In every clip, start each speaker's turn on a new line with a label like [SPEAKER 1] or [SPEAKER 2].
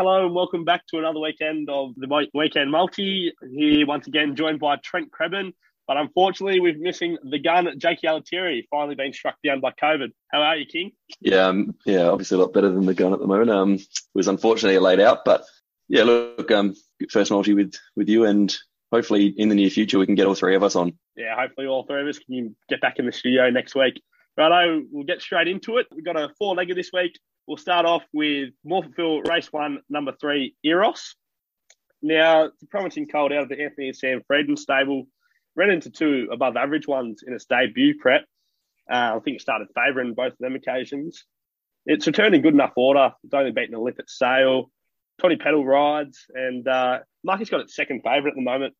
[SPEAKER 1] Hello and welcome back to another weekend of the Weekend Multi. Here once again joined by Trent Crebin. But unfortunately, we're missing the gun, Jakey Alatieri, finally being struck down by COVID. How are you, King?
[SPEAKER 2] Yeah, um, yeah, obviously a lot better than the gun at the moment. Um, was unfortunately laid out, but yeah, look, um, first multi with with you, and hopefully in the near future we can get all three of us on.
[SPEAKER 1] Yeah, hopefully all three of us can get back in the studio next week. Righto, we'll get straight into it. We've got a four legger this week. We'll start off with Morphettville Race 1, number 3, Eros. Now, it's a promising colt out of the Anthony and Sam Freedman stable. Ran into two above average ones in its debut prep. Uh, I think it started favouring both of them occasions. It's returned in good enough order. It's only beaten a lip at sale. Todd Pannell rides, and uh, Marcus got its second favourite at the moment,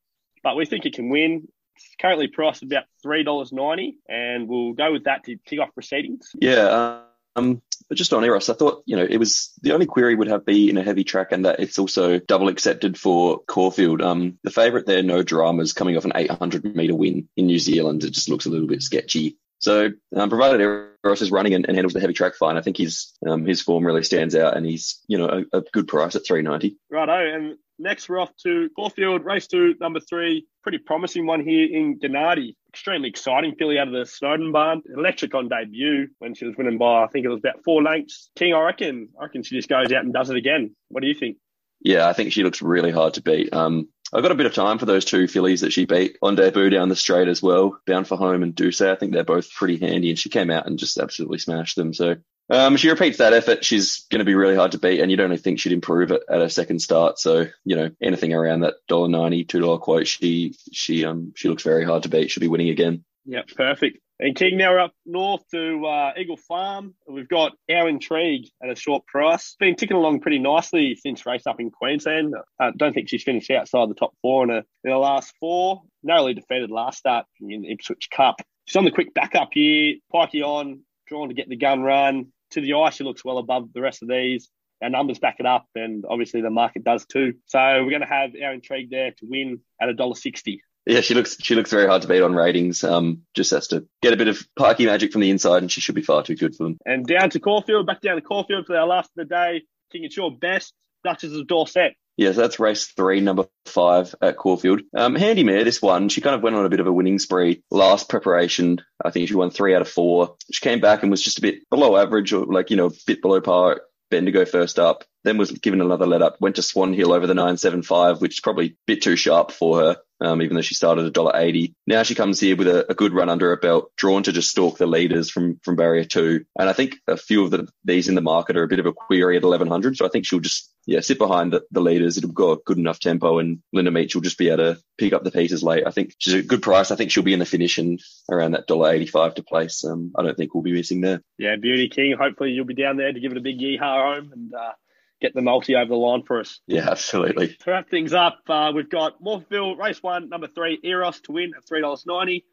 [SPEAKER 1] but we think it can win. It's currently priced about three dollars ninety, and we'll go with that to kick off proceedings.
[SPEAKER 2] Yeah, um, but just on Eros, I thought, you know, it was the only query would have be in a heavy track and that it's also double accepted for Caulfield. Um, the favourite there, no dramas, coming off an 800 metre win in New Zealand. It just looks a little bit sketchy. So, um, provided Eros is running and, and, handles the heavy track fine, I think his um, his form really stands out, and he's you know a, a good price at 390.
[SPEAKER 1] Righto, and next we're off to Caulfield, race two, number three. Pretty promising one here in Gennady. Extremely exciting filly out of the Snowden barn. Electric on debut when she was winning by, I think it was about four lengths. King, I reckon, I reckon she just goes out and does it again. What do you think?
[SPEAKER 2] Yeah, I think she looks really hard to beat. Um, I've got a bit of time for those two fillies that she beat on debut down the straight as well. Bound for Home and Duce. I think they're both pretty handy, and she came out and just absolutely smashed them. So um, she repeats that effort. She's going to be really hard to beat, and you'd only think she'd improve it at her second start. So you know anything around that dollar ninety, two dollar quote, she she um she looks very hard to beat. She'll be winning again.
[SPEAKER 1] Yeah, perfect. And King, now we're up north to uh, Eagle Farm. We've got Our Intrigue at a short price. Been ticking along pretty nicely since race up in Queensland. Uh, don't think she's finished outside the top four in, a, in the last four. Narrowly defeated last start in the Ipswich Cup. She's on the quick backup here. Pikey on, drawn to get the gun run. To the eye, she looks well above the rest of these. Our numbers back it up, and obviously the market does too. So we're going to have our intrigue there to win at a dollar sixty.
[SPEAKER 2] Yeah, she looks she looks very hard to beat on ratings. Um, just has to get a bit of parky magic from the inside, and she should be far too good for them.
[SPEAKER 1] And down to Caulfield, back down to Caulfield for our last of the day. King, it's your best Duchess of Dorset.
[SPEAKER 2] Yeah, so that's race three, number five at Caulfield. Um, handy mare, this one. She kind of went on a bit of a winning spree last preparation. I think she won three out of four. She came back and was just a bit below average or like, you know, a bit below par Bendigo first up, then was given another let up, went to Swan Hill over the 975, which is probably a bit too sharp for her, um, even though she started at $1.80. Now she comes here with a, a, good run under her belt, drawn to just stalk the leaders from, from barrier two. And I think a few of the, these in the market are a bit of a query at 1100. So I think she'll just, yeah, sit behind the, the leaders. It'll go a good enough tempo and Linda Meech will just be able to pick up the pieces late. I think she's a good price. I think she'll be in the finish and around that $1.85 to place. Um, I don't think we'll be missing there.
[SPEAKER 1] Yeah, Beauty King. Hopefully you'll be down there to give it a big yeehaw home and, uh, get the multi over the line for us.
[SPEAKER 2] Yeah, absolutely.
[SPEAKER 1] To wrap things up, uh, we've got Morphettville race one, number three, Eros to win at three dollars ninety.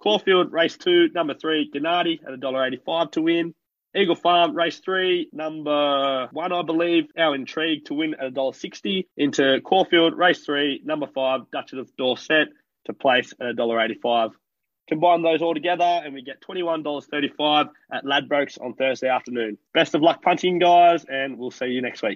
[SPEAKER 1] Caulfield race two, number three, Gennady at a dollar eighty-five to win. Eagle Farm race three, number one, I believe, our intrigue to win at a dollar sixty. Into Caulfield race three, number five, Duchess of Dorset to place at a dollar eighty-five. Combine those all together and we get $21.35 at Ladbrokes on Thursday afternoon. Best of luck punching, guys, and we'll see you next week.